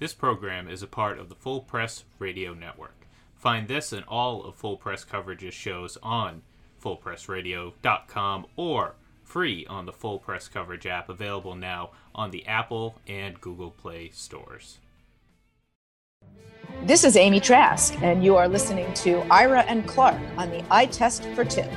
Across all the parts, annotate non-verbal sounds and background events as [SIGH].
This program is a part of the Full Press Radio Network. Find this and all of Full Press Coverage's shows on fullpressradio.com or free on the Full Press Coverage app available now on the Apple and Google Play stores. This is Amy Trask, and you are listening to Ira and Clark on the Eye Test for Two.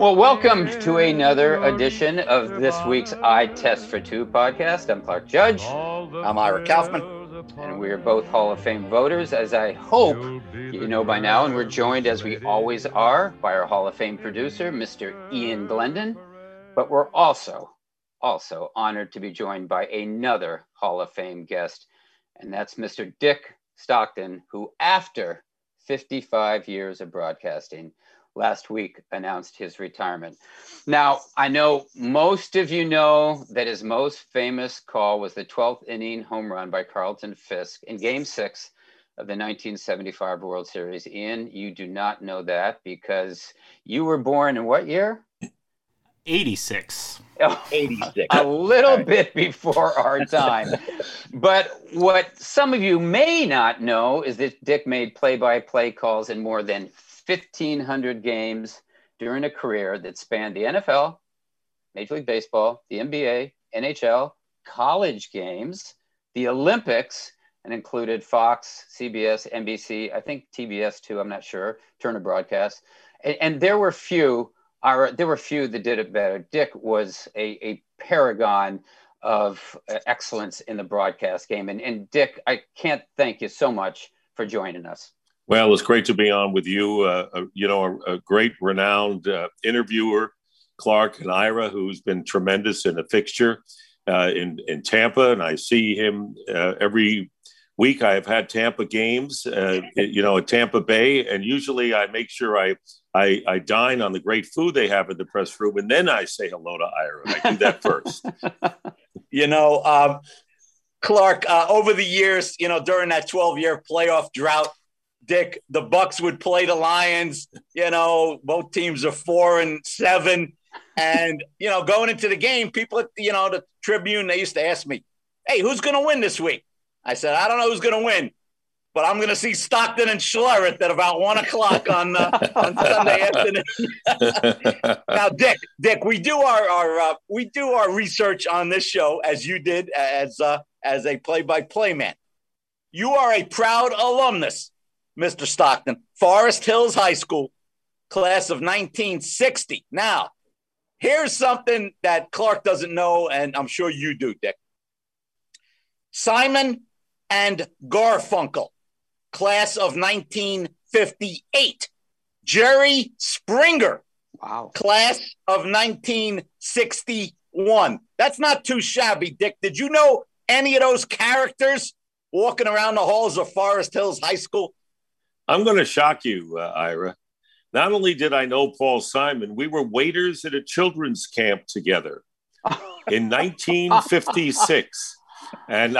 Well, welcome to another edition of this week's Eye Test for Two podcast. I'm Clark Judge. I'm Ira Kaufman. And we are both Hall of Fame voters, as I hope you know by now. And we're joined, as we always are, by our Hall of Fame producer, Mr. Ian Glendon. But we're also, also honored to be joined by another Hall of Fame guest, and that's Mr. Dick Stockton, who, after 55 years of broadcasting, last week announced his retirement. Now, I know most of you know that his most famous call was the 12th inning home run by Carlton Fisk in game six of the 1975 World Series. Ian, you do not know that because you were born in what year? 86. Oh, 86. A little bit before our [LAUGHS] time. but what some of you may not know is that Dick made play by play calls in more than 1,500 games during a career that spanned the NFL, Major League Baseball, the NBA, NHL, college games, the Olympics, and included Fox, CBS, NBC, I think TBS too, I'm not sure, Turner Broadcast. And, and there were few, are, there were few that did it better. Dick was a, a paragon of uh, excellence in the broadcast game. And, and Dick, I can't thank you so much for joining us. Well, it's great to be on with you. Uh, uh, you know, a, a great, renowned uh, interviewer, Clark and Ira, who's been tremendous in a fixture uh, in in Tampa, and I see him uh, every week. I have had Tampa games, uh, you know, at Tampa Bay, and usually I make sure I, I I dine on the great food they have in the press room, and then I say hello to Ira. I do that first. [LAUGHS] you know. Um, Clark, over the years, you know, during that 12 year playoff drought, Dick, the Bucs would play the Lions. You know, both teams are four and seven. And, you know, going into the game, people at, you know, the Tribune, they used to ask me, hey, who's going to win this week? I said, I don't know who's going to win, but I'm going to see Stockton and Schlereth at about one o'clock on, uh, [LAUGHS] on Sunday afternoon. [LAUGHS] now, Dick, Dick, we do our, our uh, we do our research on this show as you did as uh, as a play-by-play man. You are a proud alumnus Mr. Stockton, Forest Hills High School, class of 1960. Now, here's something that Clark doesn't know, and I'm sure you do, Dick. Simon and Garfunkel, class of 1958. Jerry Springer, wow, class of 1961. That's not too shabby, Dick. Did you know any of those characters walking around the halls of Forest Hills High School? I'm going to shock you, uh, Ira. Not only did I know Paul Simon, we were waiters at a children's camp together [LAUGHS] in 1956. And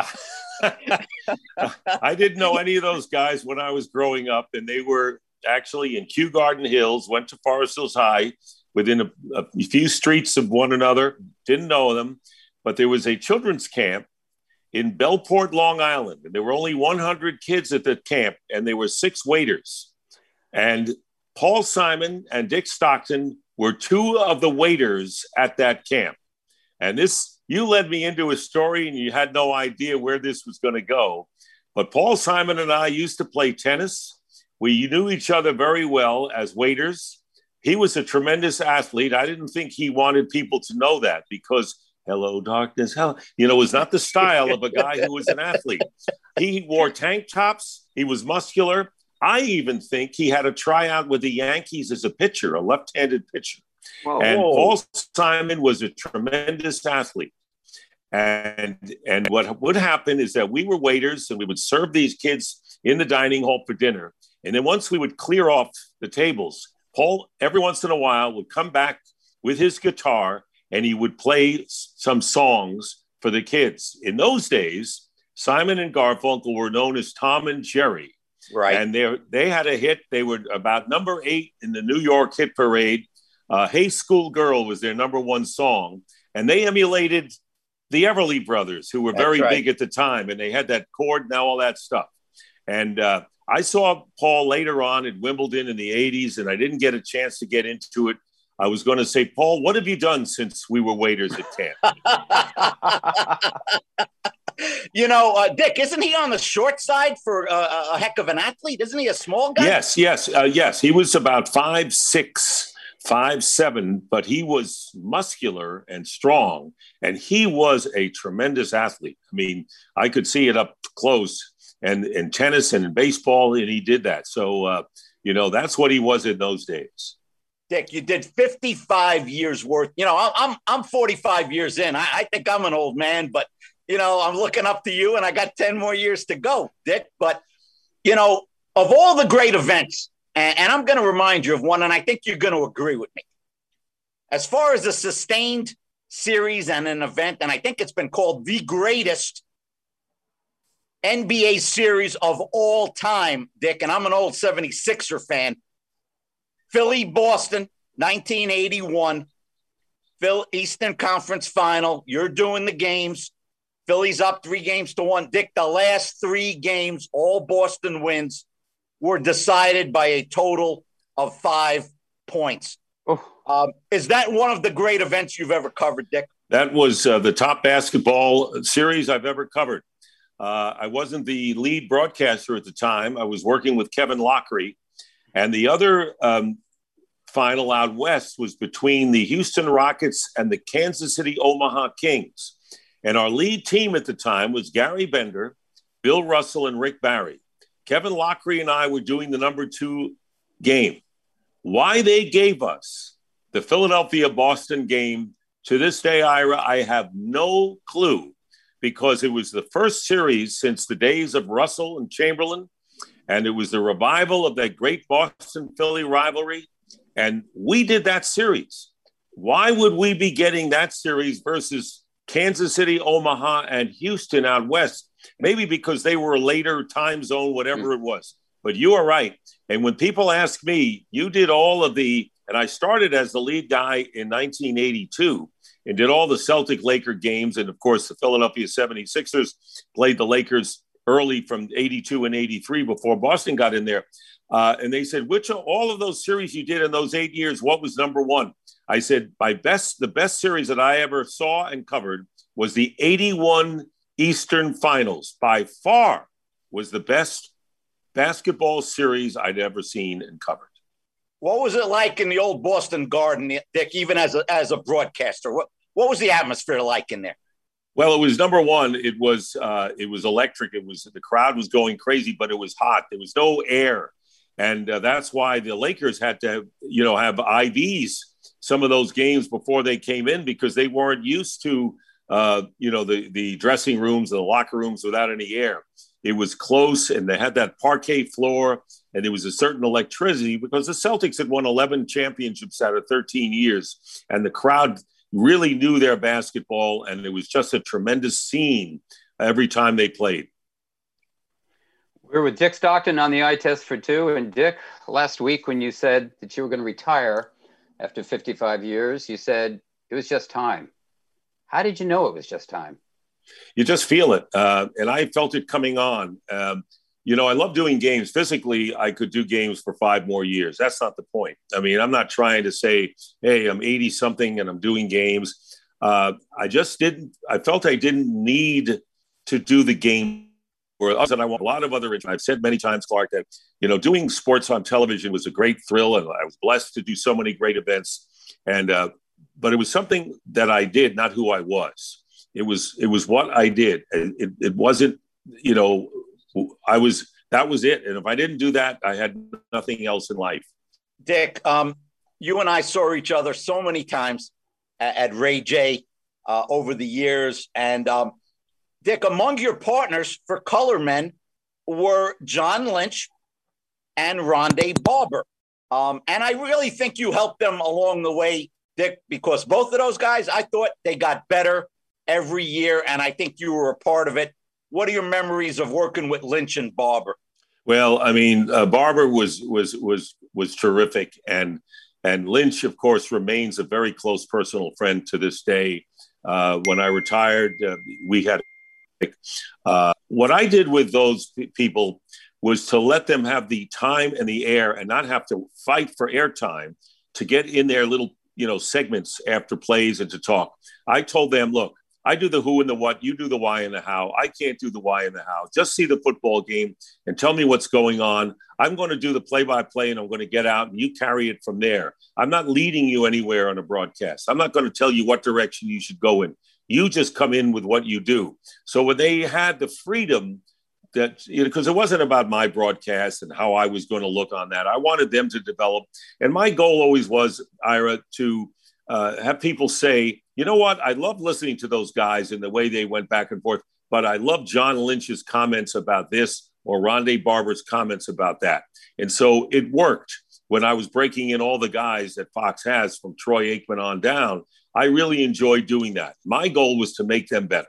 [LAUGHS] I didn't know any of those guys when I was growing up, and they were actually in Kew Garden Hills, went to Forest Hills High within a, a few streets of one another, didn't know them, but there was a children's camp in Bellport, Long Island. And there were only 100 kids at the camp, and there were six waiters. And Paul Simon and Dick Stockton were two of the waiters at that camp. And this, you led me into a story, and you had no idea where this was going to go. But Paul Simon and I used to play tennis. We knew each other very well as waiters. He was a tremendous athlete. I didn't think he wanted people to know that because hello darkness. Hell you know was not the style of a [LAUGHS] guy who was an athlete. He wore tank tops. He was muscular. I even think he had a tryout with the yankees as a pitcher a left-handed pitcher. Whoa. and paul simon was a tremendous athlete. And and what would happen is that we were waiters and we would serve these kids in the dining hall for dinner. And then once we would clear off the tables paul every once in a while would come back with his guitar and he would play some songs for the kids. In those days, Simon and Garfunkel were known as Tom and Jerry. Right. And they they had a hit. They were about number eight in the New York hit parade. Uh, hey School Girl was their number one song. And they emulated the Everly Brothers, who were very right. big at the time. And they had that chord and all that stuff. And uh, I saw Paul later on at Wimbledon in the 80s, and I didn't get a chance to get into it. I was going to say, Paul, what have you done since we were waiters at Camp? [LAUGHS] you know, uh, Dick, isn't he on the short side for uh, a heck of an athlete? Isn't he a small guy? Yes, yes, uh, yes. He was about five six, five seven, but he was muscular and strong, and he was a tremendous athlete. I mean, I could see it up close, and in tennis and in baseball, and he did that. So, uh, you know, that's what he was in those days. Dick, you did 55 years worth. You know, I'm I'm 45 years in. I, I think I'm an old man, but you know, I'm looking up to you, and I got 10 more years to go, Dick. But you know, of all the great events, and, and I'm going to remind you of one, and I think you're going to agree with me. As far as a sustained series and an event, and I think it's been called the greatest NBA series of all time, Dick, and I'm an old 76er fan. Philly, Boston, 1981. Phil Eastern Conference Final. You're doing the games. Philly's up three games to one. Dick, the last three games, all Boston wins, were decided by a total of five points. Oh. Um, is that one of the great events you've ever covered, Dick? That was uh, the top basketball series I've ever covered. Uh, I wasn't the lead broadcaster at the time. I was working with Kevin Loughery. And the other um, final out west was between the Houston Rockets and the Kansas City Omaha Kings. And our lead team at the time was Gary Bender, Bill Russell, and Rick Barry. Kevin Loughery and I were doing the number two game. Why they gave us the Philadelphia Boston game to this day, Ira, I have no clue because it was the first series since the days of Russell and Chamberlain. And it was the revival of that great Boston Philly rivalry. And we did that series. Why would we be getting that series versus Kansas City, Omaha, and Houston out west? Maybe because they were a later time zone, whatever hmm. it was. But you are right. And when people ask me, you did all of the, and I started as the lead guy in 1982 and did all the Celtic Laker games. And of course, the Philadelphia 76ers played the Lakers early from 82 and 83 before Boston got in there. Uh, and they said, which of all of those series you did in those eight years, what was number one? I said, my best, the best series that I ever saw and covered was the 81 Eastern Finals. By far was the best basketball series I'd ever seen and covered. What was it like in the old Boston Garden, Dick, even as a, as a broadcaster? What, what was the atmosphere like in there? Well, it was number one. It was uh, it was electric. It was the crowd was going crazy, but it was hot. There was no air, and uh, that's why the Lakers had to you know have IVs some of those games before they came in because they weren't used to uh, you know the the dressing rooms and the locker rooms without any air. It was close, and they had that parquet floor, and there was a certain electricity because the Celtics had won 11 championships out of 13 years, and the crowd really knew their basketball, and it was just a tremendous scene every time they played. We're with Dick Stockton on the eye test for two. And Dick, last week when you said that you were going to retire after 55 years, you said it was just time. How did you know it was just time? You just feel it. Uh, and I felt it coming on. Um, you know, I love doing games. Physically, I could do games for five more years. That's not the point. I mean, I'm not trying to say, hey, I'm 80 something and I'm doing games. Uh, I just didn't, I felt I didn't need to do the game. Or and I want a lot of other. I've said many times, Clark, that you know doing sports on television was a great thrill, and I was blessed to do so many great events. And uh, but it was something that I did, not who I was. It was it was what I did. It, it wasn't you know I was that was it. And if I didn't do that, I had nothing else in life. Dick, um, you and I saw each other so many times at, at Ray J uh, over the years. And um, Dick, among your partners for Color Men were John Lynch and Rondé Barber. Um, and I really think you helped them along the way, Dick, because both of those guys, I thought they got better every year. And I think you were a part of it. What are your memories of working with Lynch and Barber? Well, I mean, uh, Barber was was was was terrific, and and Lynch, of course, remains a very close personal friend to this day. Uh, when I retired, uh, we had uh, what I did with those p- people was to let them have the time and the air, and not have to fight for airtime to get in their little you know segments after plays and to talk. I told them, look, I do the who and the what, you do the why and the how. I can't do the why and the how. Just see the football game and tell me what's going on. I'm going to do the play by play and I'm going to get out and you carry it from there. I'm not leading you anywhere on a broadcast. I'm not going to tell you what direction you should go in. You just come in with what you do. So when they had the freedom that, you know, because it wasn't about my broadcast and how I was going to look on that, I wanted them to develop. And my goal always was, Ira, to uh, have people say, you know what? I love listening to those guys and the way they went back and forth, but I love John Lynch's comments about this or Rondé Barber's comments about that. And so it worked when I was breaking in all the guys that Fox has from Troy Aikman on down. I really enjoyed doing that. My goal was to make them better.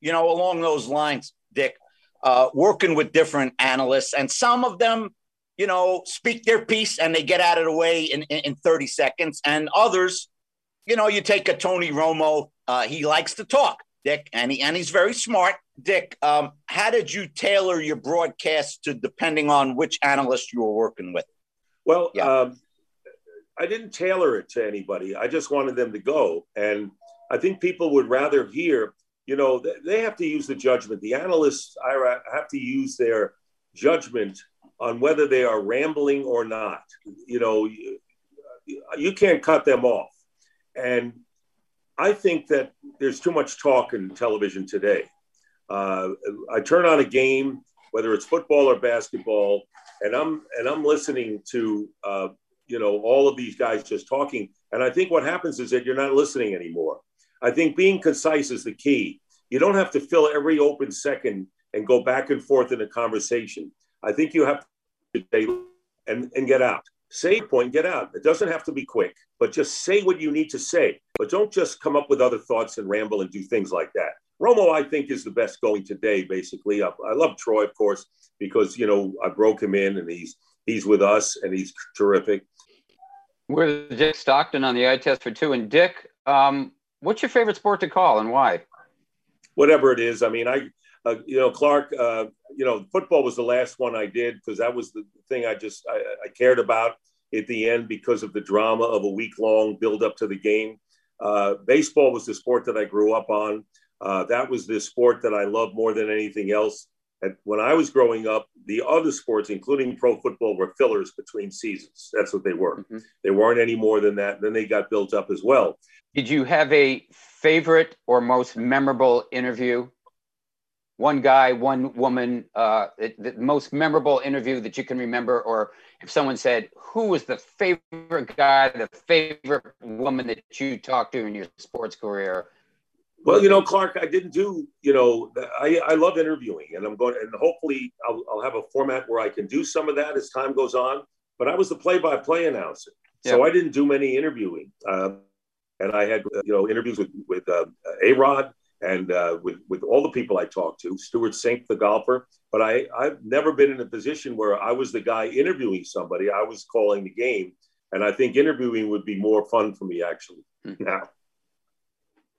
You know, along those lines, Dick, uh, working with different analysts, and some of them you know, speak their piece and they get out of the way in, in, in 30 seconds. And others, you know, you take a Tony Romo, uh, he likes to talk, Dick, and, he, and he's very smart. Dick, um, how did you tailor your broadcast to depending on which analyst you were working with? Well, yeah. um, I didn't tailor it to anybody. I just wanted them to go. And I think people would rather hear, you know, they have to use the judgment. The analysts I have to use their judgment on whether they are rambling or not. You know, you, you can't cut them off. And I think that there's too much talk in television today. Uh, I turn on a game, whether it's football or basketball, and I'm and I'm listening to uh, you know all of these guys just talking. And I think what happens is that you're not listening anymore. I think being concise is the key. You don't have to fill every open second and go back and forth in a conversation. I think you have to and, and get out. Say point, get out. It doesn't have to be quick, but just say what you need to say. But don't just come up with other thoughts and ramble and do things like that. Romo, I think, is the best going today. Basically, I, I love Troy, of course, because you know I broke him in, and he's he's with us, and he's terrific. We're Dick Stockton on the eye test for two, and Dick, um, what's your favorite sport to call, and why? Whatever it is. I mean, I uh, you know, Clark, uh, you know, football was the last one I did because that was the thing I just I, I, cared about at the end because of the drama of a week long build up to the game. Uh, baseball was the sport that I grew up on. Uh, that was the sport that I loved more than anything else. And when I was growing up, the other sports, including pro football, were fillers between seasons. That's what they were. Mm-hmm. They weren't any more than that. Then they got built up as well. Did you have a favorite or most memorable interview one guy, one woman, uh, the most memorable interview that you can remember, or if someone said, "Who was the favorite guy, the favorite woman that you talked to in your sports career?" Well, you know, Clark, I didn't do, you know, I, I love interviewing, and I'm going, and hopefully I'll, I'll have a format where I can do some of that as time goes on. But I was the play-by-play announcer, so I didn't do many interviewing, uh, and I had, you know, interviews with with uh, A Rod and uh, with with all the people I talked to, Stewart Cink, the golfer. But I I've never been in a position where I was the guy interviewing somebody. I was calling the game, and I think interviewing would be more fun for me actually mm-hmm. now.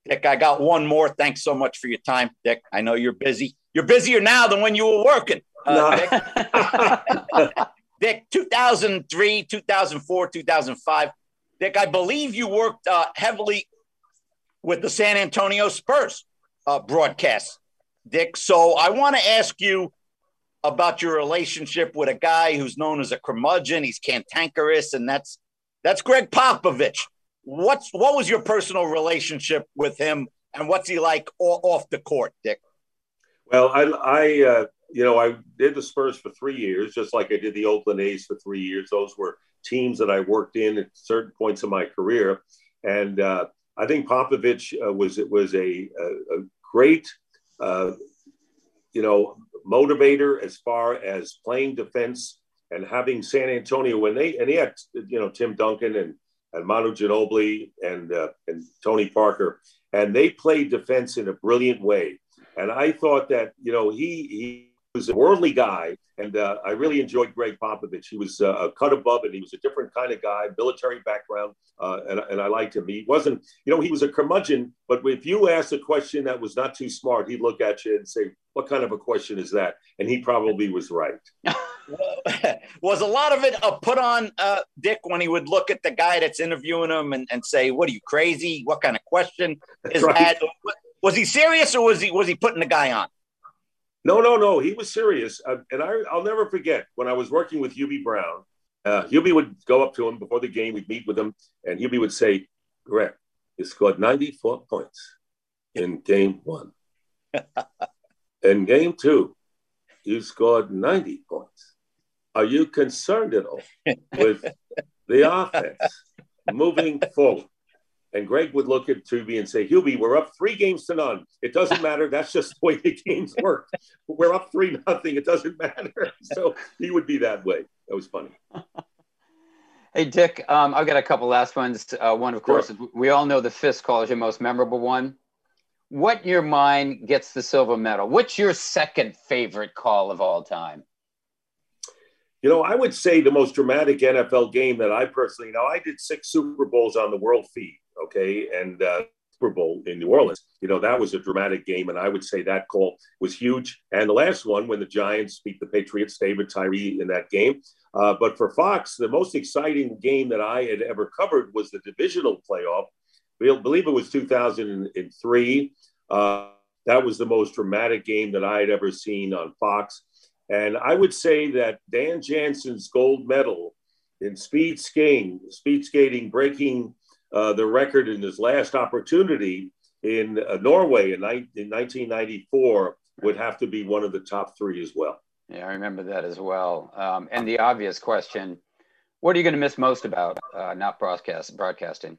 Dick, I got one more. Thanks so much for your time, Dick. I know you're busy. You're busier now than when you were working. Uh, no. Dick. [LAUGHS] Dick, 2003, 2004, 2005. Dick, I believe you worked uh, heavily with the San Antonio Spurs uh, broadcast, Dick. So I want to ask you about your relationship with a guy who's known as a curmudgeon. He's cantankerous, and that's that's Gregg Popovich. What's what was your personal relationship with him, and what's he like off the court, Dick? Well, I, I uh, you know, I did the Spurs for three years, just like I did the Oakland A's for three years. Those were teams that I worked in at certain points of my career, and uh, I think Popovich uh, was was a, a great, uh, you know, motivator as far as playing defense and having San Antonio when they and he had you know Tim Duncan and and Manu Ginobili and uh, and Tony Parker and they played defense in a brilliant way. And I thought that, you know, he, he was a worldly guy. And uh, I really enjoyed Gregg Popovich. He was uh, a cut above and he was a different kind of guy, military background. Uh, and, and I liked him. He wasn't, you know, he was a curmudgeon, but if you asked a question that was not too smart, he'd look at you and say, What kind of a question is that? And he probably was right. [LAUGHS] was a lot of it a put on, uh, Dick, when he would look at the guy that's interviewing him and, and say, What are you crazy? What kind of question is right. that? Was he serious or was he was he putting the guy on? No, no, no. He was serious, uh, and I, will never forget when I was working with Hubie Brown. Uh, Hubie would go up to him before the game. We'd meet with him, and Hubie would say, "Greg, you scored 94 points in game one. [LAUGHS] in game two, you scored 90 points. Are you concerned at all with the [LAUGHS] offense moving forward?" And Greg would look at Hubie and say, Hubie, we're up three games to none. It doesn't matter. That's just the way the games work. We're up three nothing. It doesn't matter. [LAUGHS] So he would be that way. That was funny. [LAUGHS] Hey, Dick, um, I've got a couple last ones. Uh, one, of course, sure. we all know the Fisk call is your most memorable one. What in your mind gets the silver medal? What's your second favorite call of all time? You know, I would say the most dramatic NFL game that I personally, know, I did six Super Bowls on the world feed okay, and uh, Super Bowl in New Orleans. You know, that was a dramatic game, and I would say that call was huge. And the last one, when the Giants beat the Patriots, David Tyree in that game. Uh, but for Fox, the most exciting game that I had ever covered was the divisional playoff. I believe it was 2003. Uh, that was the most dramatic game that I had ever seen on Fox. And I would say that Dan Jansen's gold medal in speed skating, speed skating, breaking uh, the record in his last opportunity in uh, Norway in, ni- in 1994 would have to be one of the top three as well. Yeah, I remember that as well. Um, and the obvious question: What are you going to miss most about uh, not broadcast broadcasting?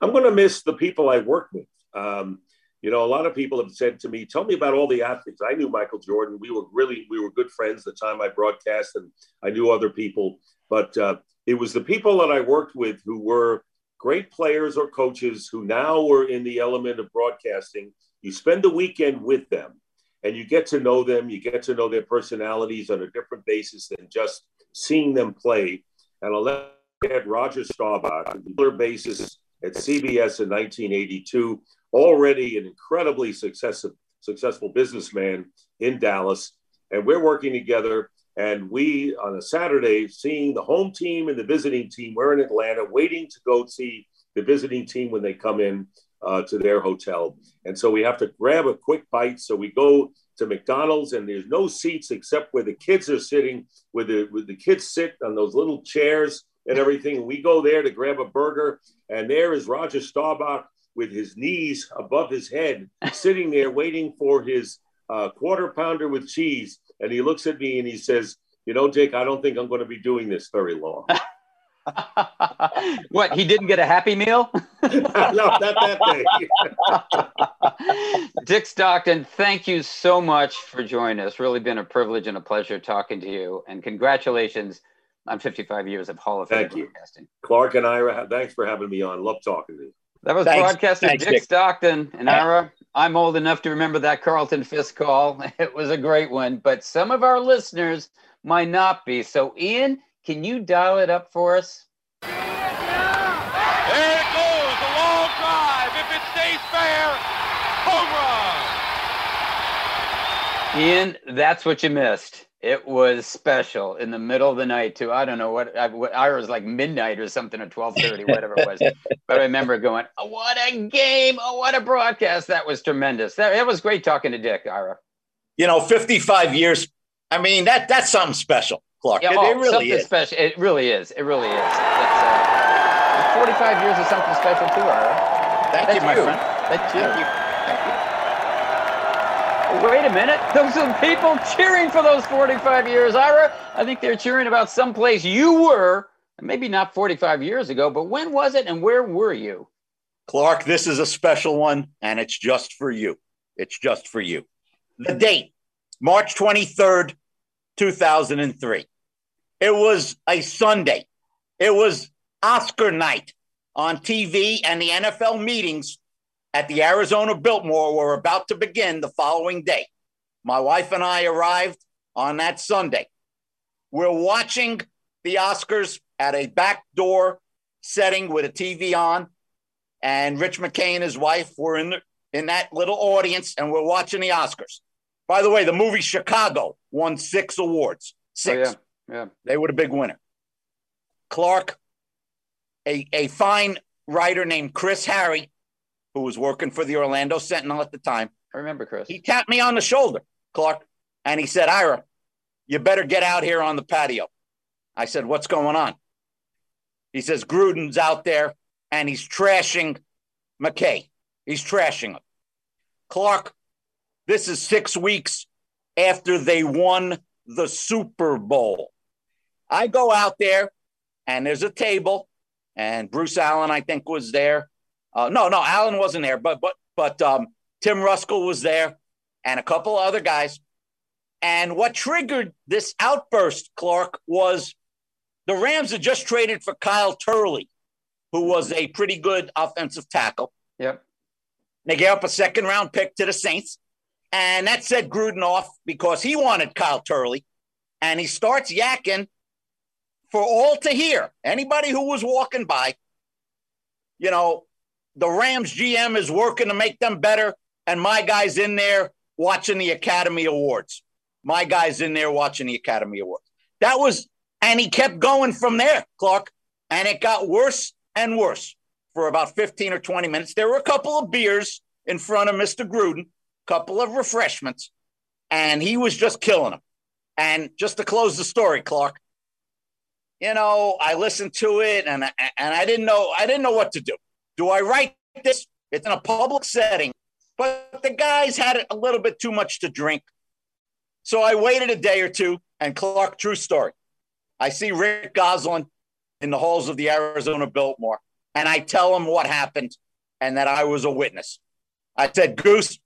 I'm going to miss the people I work with. Um, you know, a lot of people have said to me, "Tell me about all the athletes." I knew Michael Jordan. We were really we were good friends the time I broadcast, and I knew other people. But uh, it was the people that I worked with who were great players or coaches who now were in the element of broadcasting. You spend the weekend with them and you get to know them, you get to know their personalities on a different basis than just seeing them play. And I'll let Roger Staubach on a regular basis at CBS in 1982, already an incredibly successful, successful businessman in Dallas. And we're working together and we, on a Saturday, seeing the home team and the visiting team, we're in Atlanta waiting to go see the visiting team when they come in uh, to their hotel. And so we have to grab a quick bite. So we go to McDonald's and there's no seats except where the kids are sitting, where the, where the kids sit on those little chairs and everything. We go there to grab a burger. And there is Roger Staubach with his knees above his head, sitting there waiting for his uh, quarter pounder with cheese and he looks at me and he says, "You know, Jake, I don't think I'm going to be doing this very long." [LAUGHS] what? He didn't get a Happy Meal? [LAUGHS] no, not that day. [LAUGHS] Dick Stockton, thank you so much for joining us. Really been a privilege and a pleasure talking to you. And congratulations on 55 years of Hall of Fame thank broadcasting. You. Clark and Ira, thanks for having me on. Love talking to you. That was thanks. broadcaster thanks, Dick, Dick, Stockton and Ira. I'm old enough to remember that Carlton Fisk call. [LAUGHS] It was a great one, but some of our listeners might not be. So, Ian, can you dial it up for us? There it goes, a long drive. If it stays fair, home run. Ian, that's what you missed. It was special in the middle of the night too. I don't know what I, what, I was like midnight or something or twelve thirty, whatever it was. [LAUGHS] but I remember going, oh, "What a game! Oh, what a broadcast! That was tremendous. That it was great talking to Dick, Ira. You know, fifty-five years. I mean, that that's something special, Clark. Yeah, it, oh, it really is special. It really is. It really is. Uh, Forty-five years is something special too, Ira. Thank that's you, my you. friend. That's you. Thank you. Wait a minute. Those are people cheering for those 45 years. Ira, I think they're cheering about someplace you were, maybe not 45 years ago, but when was it and where were you? Clark, this is a special one, and it's just for you. It's just for you. The date, March 23rd, 2003. It was a Sunday. It was Oscar night on TV, and the NFL meetings at the Arizona Biltmore were about to begin the following day. My wife and I arrived on that Sunday. We're watching the Oscars at a back door setting with a TV on, and Rich McKay and his wife were in the, in that little audience, and we're watching the Oscars. By the way, the movie Chicago won six awards. Six. Oh, yeah. yeah. They were the big winner. Clark, a, a fine writer named Chris Harry, who was working for the Orlando Sentinel at the time, I remember Chris. he tapped me on the shoulder, Clark, and he said, Ira, you better get out here on the patio. I said, What's going on? He says, Gruden's out there and he's trashing McKay. He's trashing him. Clark, this is six weeks after they won the Super Bowl. I go out there and there's a table, and Bruce Allen, I think, was there. Uh, no, no, Allen wasn't there, but but but um, Tim Ruskell was there, and a couple other guys. And what triggered this outburst, Clark, was the Rams had just traded for Kyle Turley, who was a pretty good offensive tackle. Yep. They gave up a second round pick to the Saints. And that set Gruden off because he wanted Kyle Turley. And he starts yakking for all to hear. Anybody who was walking by, you know, the Rams GM is working to make them better. And my guy's in there watching the Academy Awards. My guy's in there watching the Academy Awards. That was, and he kept going from there, Clark. And it got worse and worse for about 15 or 20 minutes. There were a couple of beers in front of Mr. Gruden, a couple of refreshments, and he was just killing them. And just to close the story, Clark, you know, I listened to it and I, and I didn't know I didn't know what to do. Do I write this? It's in a public setting, but the guys had a little bit too much to drink. So I waited a day or two, and Clark, true story. I see Rick Gosselin in the halls of the Arizona Biltmore, and I tell him what happened and that I was a witness. I said, Goose,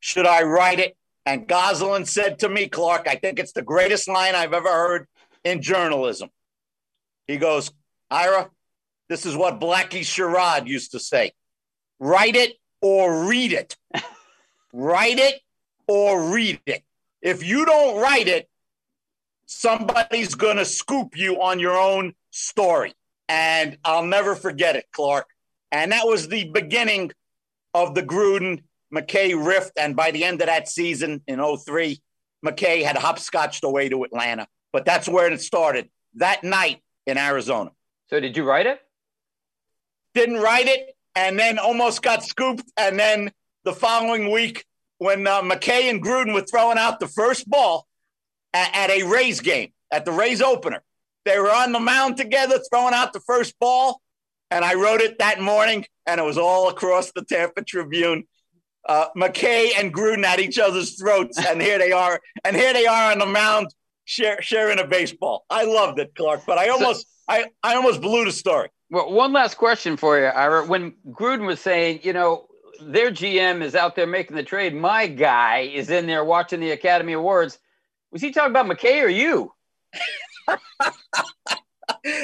should I write it? And Gosselin said to me, Clark, I think it's the greatest line I've ever heard in journalism. He goes, Ira, this is what Blackie Sherrod used to say write it or read it. [LAUGHS] write it or read it. If you don't write it, somebody's going to scoop you on your own story. And I'll never forget it, Clark. And that was the beginning of the Gruden McKay rift. And by the end of that season in 03, McKay had hopscotched away to Atlanta. But that's where it started that night in Arizona. So did you write it? Didn't write it and then almost got scooped. And then the following week, when uh, McKay and Gruden were throwing out the first ball at, at a Rays game, at the Rays opener, they were on the mound together throwing out the first ball. And I wrote it that morning, and it was all across the Tampa Tribune. Uh, McKay and Gruden at each other's throats, and here they are, and here they are on the mound share, sharing a baseball. I loved it, Clark, but I almost, I, I almost blew the story. Well, one last question for you, Ira. When Gruden was saying, you know, their GM is out there making the trade, my guy is in there watching the Academy Awards. Was he talking about McKay or you? [LAUGHS]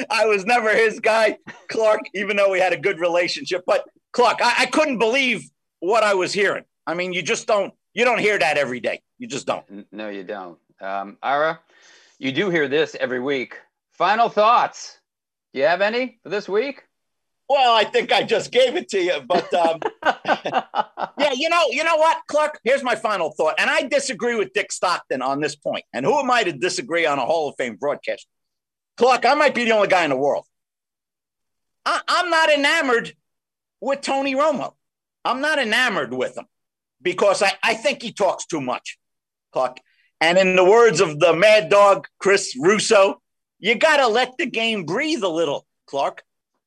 I was never his guy, Clark, even though we had a good relationship. But Clark, I, I, couldn't believe what I was hearing. I mean, you just don't you don't hear that every day. You just don't. No, you don't. Um, Ira, you do hear this every week. Final thoughts. Do you have any for this week? Well, I think I just gave it to you, but um, [LAUGHS] yeah, you know, you know what, Clark? Here's my final thought, and I disagree with Dick Stockton on this point. And who am I to disagree on a Hall of Fame broadcast? Clark, I might be the only guy in the world. I, I'm not enamored with Tony Romo. I'm not enamored with him because I, I think he talks too much, Clark. And in the words of the mad dog, Chris Russo, you got to let the game breathe a little, Clark.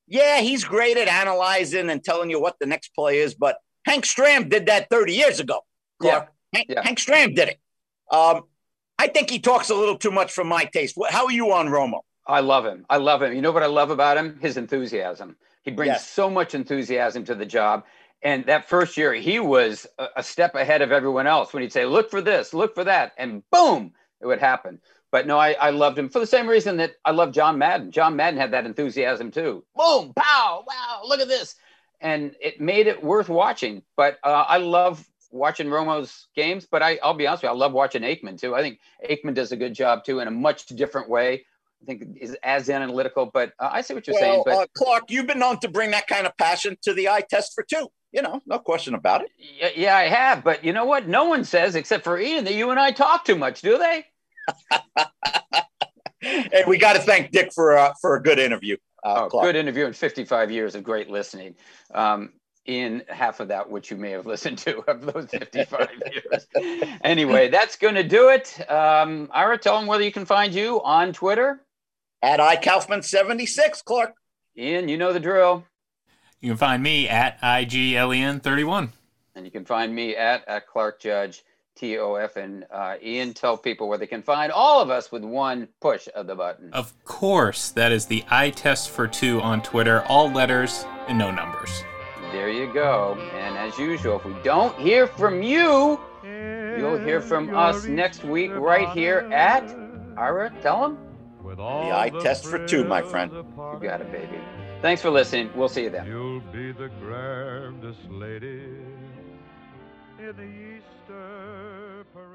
Yeah, he's great at analyzing and telling you what the next play is, but Hank Stram did that 30 years ago, Clark. Yeah. Hank, yeah. Hank Stram did it. Um, I think he talks a little too much for my taste. How are you on Romo? I love him. I love him. You know what I love about him? His enthusiasm. He brings yes. so much enthusiasm to the job. And that first year, he was a step ahead of everyone else when he'd say, look for this, look for that. And boom, it would happen. But no, I, I loved him for the same reason that I love John Madden. John Madden had that enthusiasm too. Boom, pow, wow, look at this. and it made it worth watching. But uh, I love watching Romo's games, but I, I'll be honest with you, I love watching Aikman too. I think Aikman does a good job too in a much different way. I think is as analytical, but uh, I see what you're well, saying. But uh, Clark, you've been known to bring that kind of passion to the eye test for two. You know, no question about it. yeah, yeah, I have. But you know what? No one says except for Ian that you and I talk too much, do they? Hey, we got to thank Dick for uh, for a good interview. Uh, Oh, good interview and 55 years of great listening. Um, in half of that, which you may have [LAUGHS] listened to of those 55 [LAUGHS] years. Anyway, that's going to do it. Um, Ira, tell them whether you can find you on Twitter. At I Kaufman seventy six, Clark. Ian, you know the drill. You can find me at IGLEN31. And you can find me at, at Clark Judge, T O F. And uh, Ian, tell people where they can find all of us with one push of the button. Of course, that is the Eye Test for two on Twitter, all letters and no numbers. There you go. And as usual, if we don't hear from you, you'll hear from us next week right here at Ira. Tell them. The The eye test for two, my friend. You got it, baby. Thanks for listening. We'll see you then. You'll be the grandest lady in the Easter parade.